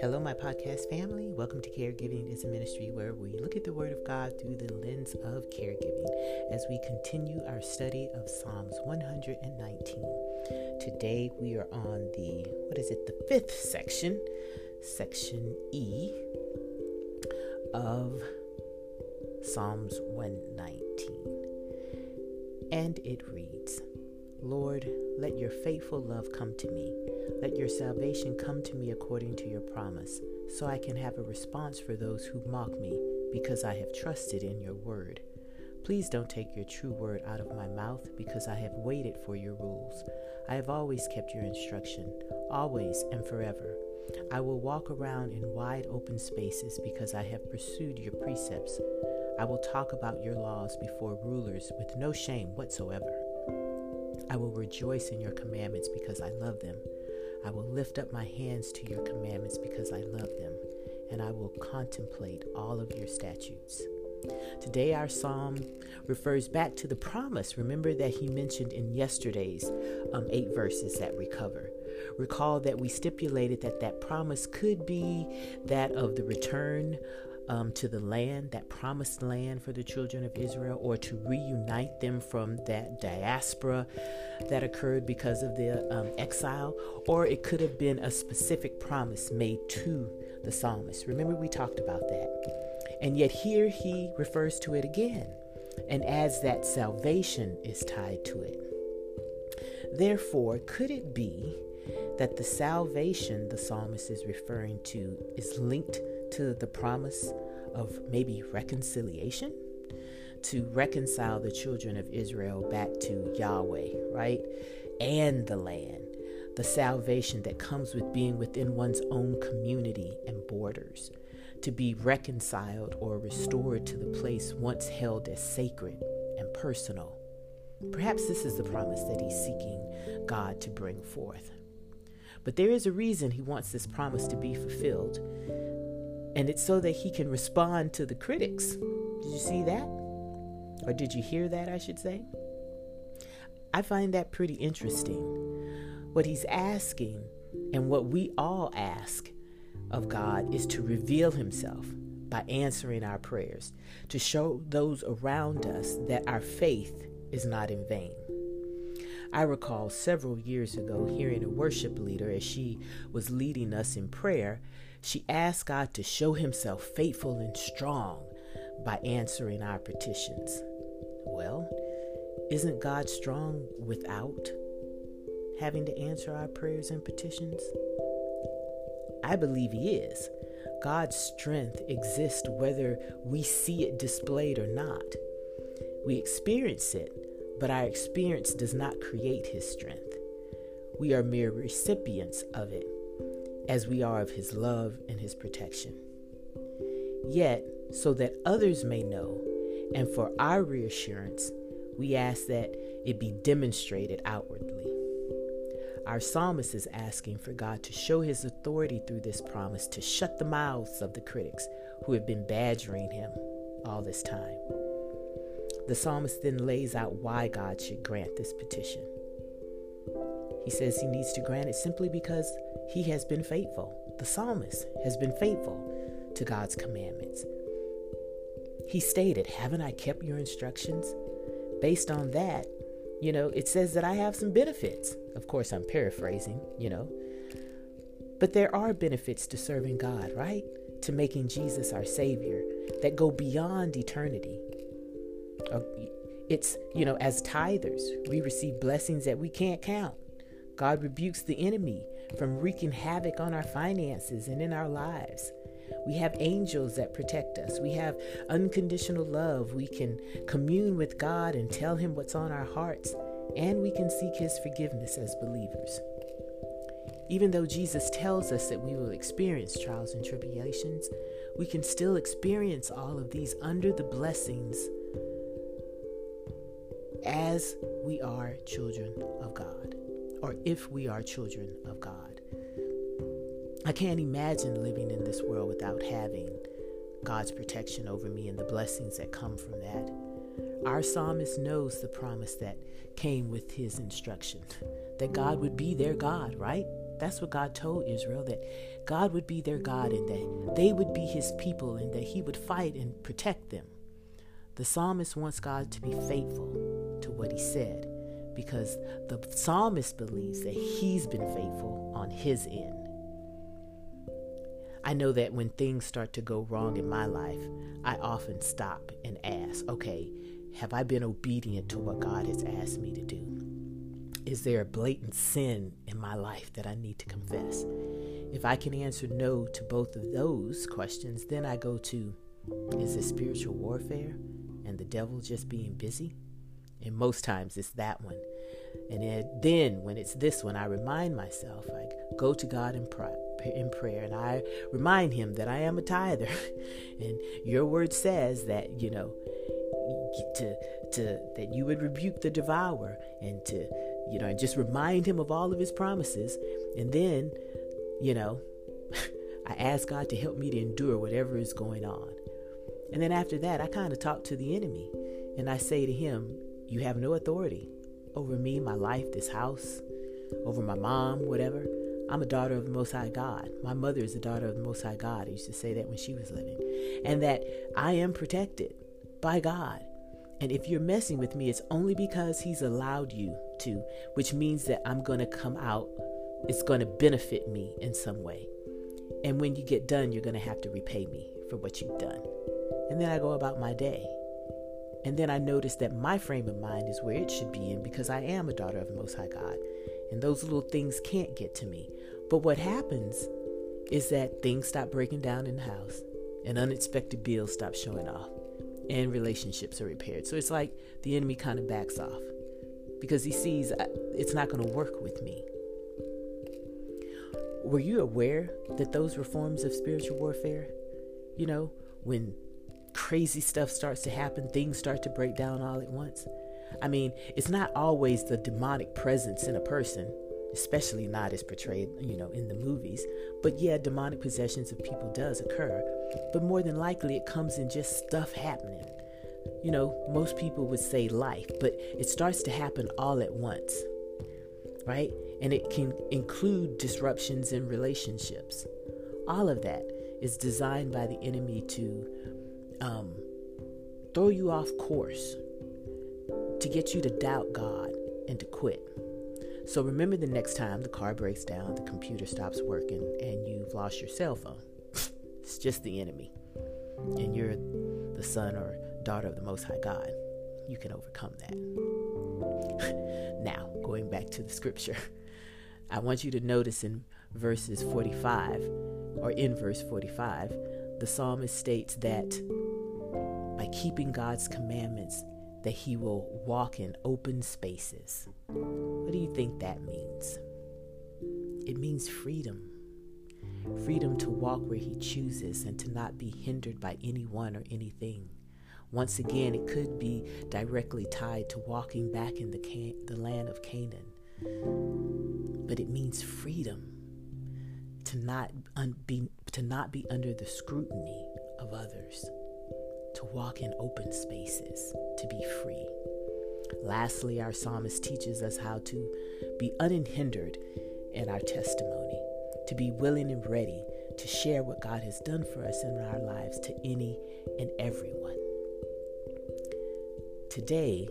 Hello, my podcast family. Welcome to Caregiving is a ministry where we look at the Word of God through the lens of caregiving as we continue our study of Psalms 119. Today we are on the, what is it, the fifth section, section E of Psalms 119. And it reads Lord, let your faithful love come to me. Let your salvation come to me according to your promise, so I can have a response for those who mock me, because I have trusted in your word. Please don't take your true word out of my mouth, because I have waited for your rules. I have always kept your instruction, always and forever. I will walk around in wide open spaces because I have pursued your precepts. I will talk about your laws before rulers with no shame whatsoever. I will rejoice in your commandments because I love them. I will lift up my hands to your commandments because I love them, and I will contemplate all of your statutes. Today, our psalm refers back to the promise. Remember that he mentioned in yesterday's um, eight verses that we cover. Recall that we stipulated that that promise could be that of the return um, to the land, that promised land for the children of Israel, or to reunite them from that diaspora that occurred because of the um, exile, or it could have been a specific promise made to the psalmist. Remember, we talked about that. And yet, here he refers to it again and adds that salvation is tied to it. Therefore, could it be that the salvation the psalmist is referring to is linked to the promise of maybe reconciliation to reconcile the children of Israel back to Yahweh, right? And the land, the salvation that comes with being within one's own community and borders, to be reconciled or restored to the place once held as sacred and personal. Perhaps this is the promise that he's seeking God to bring forth. But there is a reason he wants this promise to be fulfilled and it's so that he can respond to the critics. Did you see that? Or did you hear that, I should say? I find that pretty interesting. What he's asking, and what we all ask of God, is to reveal himself by answering our prayers, to show those around us that our faith is not in vain. I recall several years ago hearing a worship leader as she was leading us in prayer she asked God to show himself faithful and strong by answering our petitions. Well, isn't God strong without having to answer our prayers and petitions? I believe He is. God's strength exists whether we see it displayed or not. We experience it, but our experience does not create His strength. We are mere recipients of it as we are of his love and his protection. Yet, so that others may know, and for our reassurance, we ask that it be demonstrated outwardly. Our psalmist is asking for God to show his authority through this promise to shut the mouths of the critics who have been badgering him all this time. The psalmist then lays out why God should grant this petition. He says he needs to grant it simply because he has been faithful. The psalmist has been faithful to God's commandments. He stated, Haven't I kept your instructions? Based on that, you know, it says that I have some benefits. Of course, I'm paraphrasing, you know. But there are benefits to serving God, right? To making Jesus our Savior that go beyond eternity. Uh, it's, you know, as tithers, we receive blessings that we can't count. God rebukes the enemy from wreaking havoc on our finances and in our lives. We have angels that protect us. We have unconditional love. We can commune with God and tell Him what's on our hearts, and we can seek His forgiveness as believers. Even though Jesus tells us that we will experience trials and tribulations, we can still experience all of these under the blessings as we are children of God or if we are children of God. I can't imagine living in this world without having God's protection over me and the blessings that come from that. Our psalmist knows the promise that came with his instruction that God would be their God, right? That's what God told Israel that God would be their God and that they would be his people and that he would fight and protect them. The psalmist wants God to be faithful to what he said because the psalmist believes that he's been faithful on his end. I know that when things start to go wrong in my life, I often stop and ask, okay, have I been obedient to what God has asked me to do? Is there a blatant sin in my life that I need to confess? If I can answer no to both of those questions, then I go to is it spiritual warfare and the devil just being busy? And most times it's that one. And then when it's this one, I remind myself, I go to God in, in prayer and I remind Him that I am a tither. and your word says that, you know, to, to, that you would rebuke the devourer and to, you know, and just remind Him of all of His promises. And then, you know, I ask God to help me to endure whatever is going on. And then after that, I kind of talk to the enemy and I say to him, You have no authority over me, my life, this house, over my mom, whatever. I'm a daughter of the Most High God. My mother is a daughter of the Most High God. I used to say that when she was living. And that I am protected by God. And if you're messing with me, it's only because He's allowed you to, which means that I'm going to come out, it's going to benefit me in some way. And when you get done, you're going to have to repay me for what you've done. And then I go about my day. And then I notice that my frame of mind is where it should be in because I am a daughter of the Most High God. And those little things can't get to me. But what happens is that things stop breaking down in the house and unexpected bills stop showing off and relationships are repaired. So it's like the enemy kind of backs off because he sees uh, it's not going to work with me. Were you aware that those were forms of spiritual warfare? You know, when crazy stuff starts to happen, things start to break down all at once. I mean, it's not always the demonic presence in a person, especially not as portrayed, you know, in the movies. But yeah, demonic possessions of people does occur, but more than likely it comes in just stuff happening. You know, most people would say life, but it starts to happen all at once. Right? And it can include disruptions in relationships. All of that is designed by the enemy to um, throw you off course, to get you to doubt God and to quit. So remember the next time the car breaks down, the computer stops working, and you've lost your cell phone. it's just the enemy. And you're the son or daughter of the Most High God. You can overcome that. now, going back to the scripture, I want you to notice in verses 45, or in verse 45, the psalmist states that keeping God's commandments, that he will walk in open spaces. What do you think that means? It means freedom. Freedom to walk where he chooses and to not be hindered by anyone or anything. Once again, it could be directly tied to walking back in the, can- the land of Canaan. But it means freedom to not, un- be, to not be under the scrutiny of others to walk in open spaces, to be free. Lastly, our psalmist teaches us how to be unhindered in our testimony, to be willing and ready to share what God has done for us in our lives to any and everyone. Today,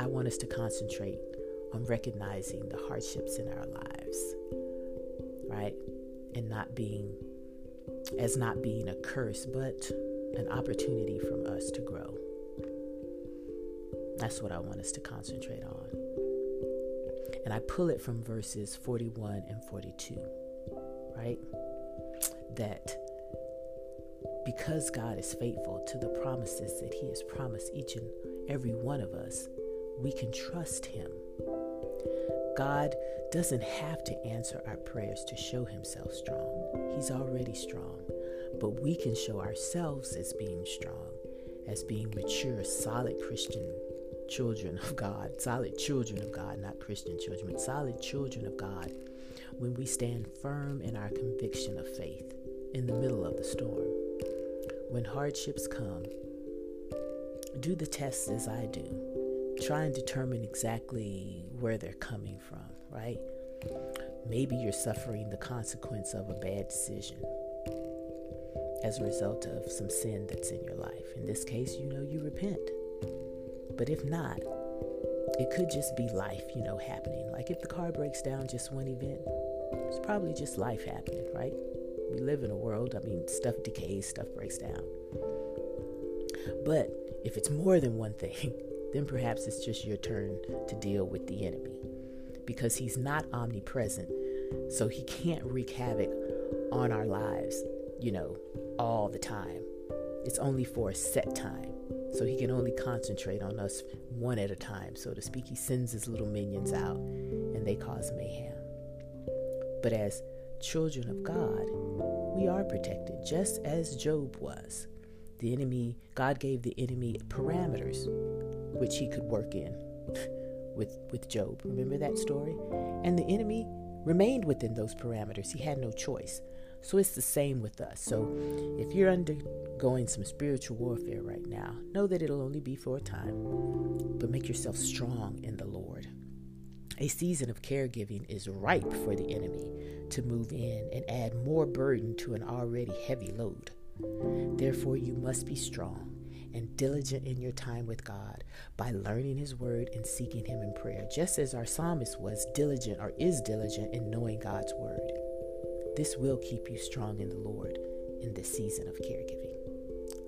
I want us to concentrate on recognizing the hardships in our lives, right? And not being, as not being a curse, but an opportunity from us to grow. That's what I want us to concentrate on. And I pull it from verses 41 and 42, right? That because God is faithful to the promises that He has promised each and every one of us, we can trust Him. God doesn't have to answer our prayers to show Himself strong, He's already strong but we can show ourselves as being strong, as being mature, solid Christian children of God, solid children of God, not Christian children, but solid children of God, when we stand firm in our conviction of faith in the middle of the storm. When hardships come, do the tests as I do. Try and determine exactly where they're coming from, right? Maybe you're suffering the consequence of a bad decision as a result of some sin that's in your life. In this case, you know you repent. But if not, it could just be life, you know, happening. Like if the car breaks down just one event, it's probably just life happening, right? We live in a world, I mean, stuff decays, stuff breaks down. But if it's more than one thing, then perhaps it's just your turn to deal with the enemy because he's not omnipresent. So he can't wreak havoc on our lives, you know, all the time. It's only for a set time. So he can only concentrate on us one at a time, so to speak. He sends his little minions out and they cause mayhem. But as children of God, we are protected, just as Job was. The enemy, God gave the enemy parameters which he could work in with, with Job. Remember that story? And the enemy remained within those parameters. He had no choice. So it's the same with us. So if you're undergoing some spiritual warfare right now, know that it'll only be for a time, but make yourself strong in the Lord. A season of caregiving is ripe for the enemy to move in and add more burden to an already heavy load. Therefore, you must be strong and diligent in your time with God by learning His Word and seeking Him in prayer, just as our psalmist was diligent or is diligent in knowing God's Word. This will keep you strong in the Lord in this season of caregiving.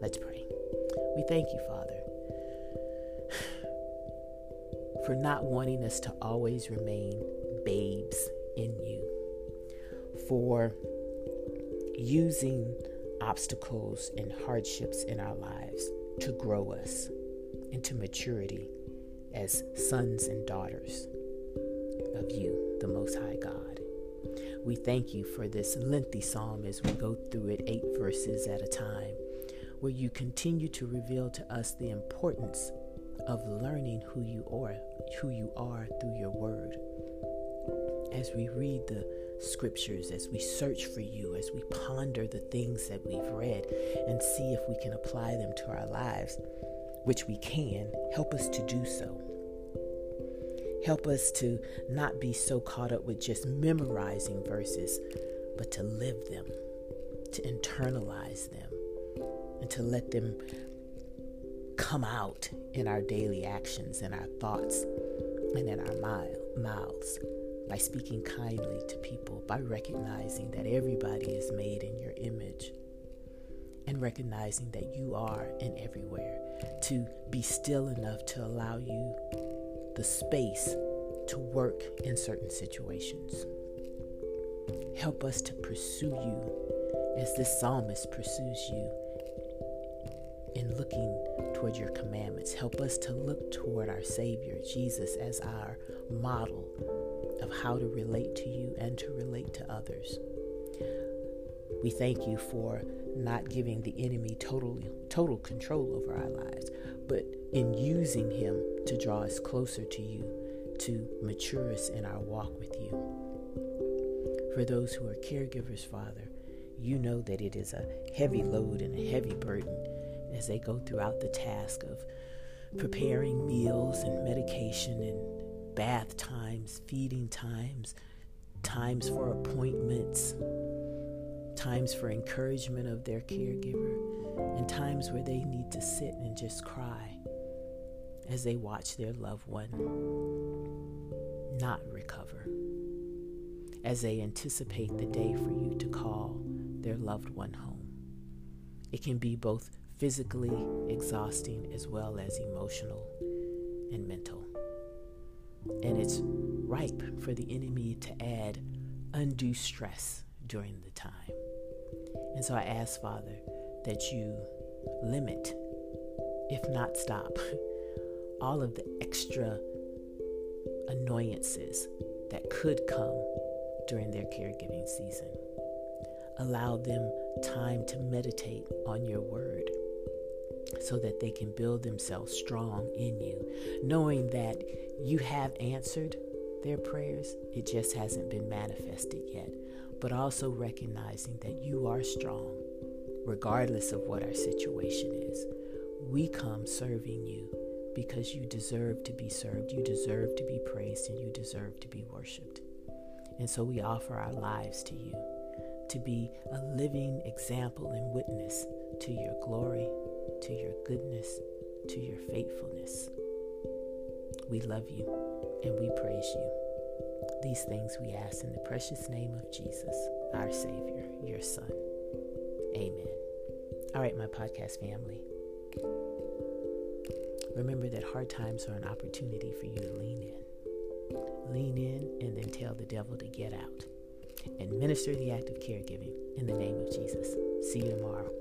Let's pray. We thank you, Father, for not wanting us to always remain babes in you, for using obstacles and hardships in our lives to grow us into maturity as sons and daughters of you, the Most High God. We thank you for this lengthy psalm as we go through it eight verses at a time, where you continue to reveal to us the importance of learning who you are, who you are through your word. As we read the scriptures, as we search for you, as we ponder the things that we've read and see if we can apply them to our lives, which we can, help us to do so. Help us to not be so caught up with just memorizing verses, but to live them, to internalize them, and to let them come out in our daily actions, in our thoughts, and in our mouths by speaking kindly to people, by recognizing that everybody is made in your image, and recognizing that you are in everywhere, to be still enough to allow you the space to work in certain situations. Help us to pursue you as this psalmist pursues you in looking toward your commandments. Help us to look toward our Savior, Jesus, as our model of how to relate to you and to relate to others. We thank you for not giving the enemy total, total control over our lives, but in using him to draw us closer to you, to mature us in our walk with you. For those who are caregivers, Father, you know that it is a heavy load and a heavy burden as they go throughout the task of preparing meals and medication and bath times, feeding times, times for appointments, times for encouragement of their caregiver, and times where they need to sit and just cry as they watch their loved one not recover, as they anticipate the day for you to call their loved one home. It can be both physically exhausting as well as emotional and mental. And it's ripe for the enemy to add undue stress during the time. And so I ask, Father, that you limit, if not stop, all of the extra annoyances that could come during their caregiving season. Allow them time to meditate on your word so that they can build themselves strong in you, knowing that you have answered their prayers. It just hasn't been manifested yet. But also recognizing that you are strong, regardless of what our situation is. We come serving you because you deserve to be served, you deserve to be praised, and you deserve to be worshiped. And so we offer our lives to you to be a living example and witness to your glory, to your goodness, to your faithfulness. We love you and we praise you. These things we ask in the precious name of Jesus, our Savior, your Son. Amen. All right, my podcast family. Remember that hard times are an opportunity for you to lean in. Lean in and then tell the devil to get out. And minister the act of caregiving in the name of Jesus. See you tomorrow.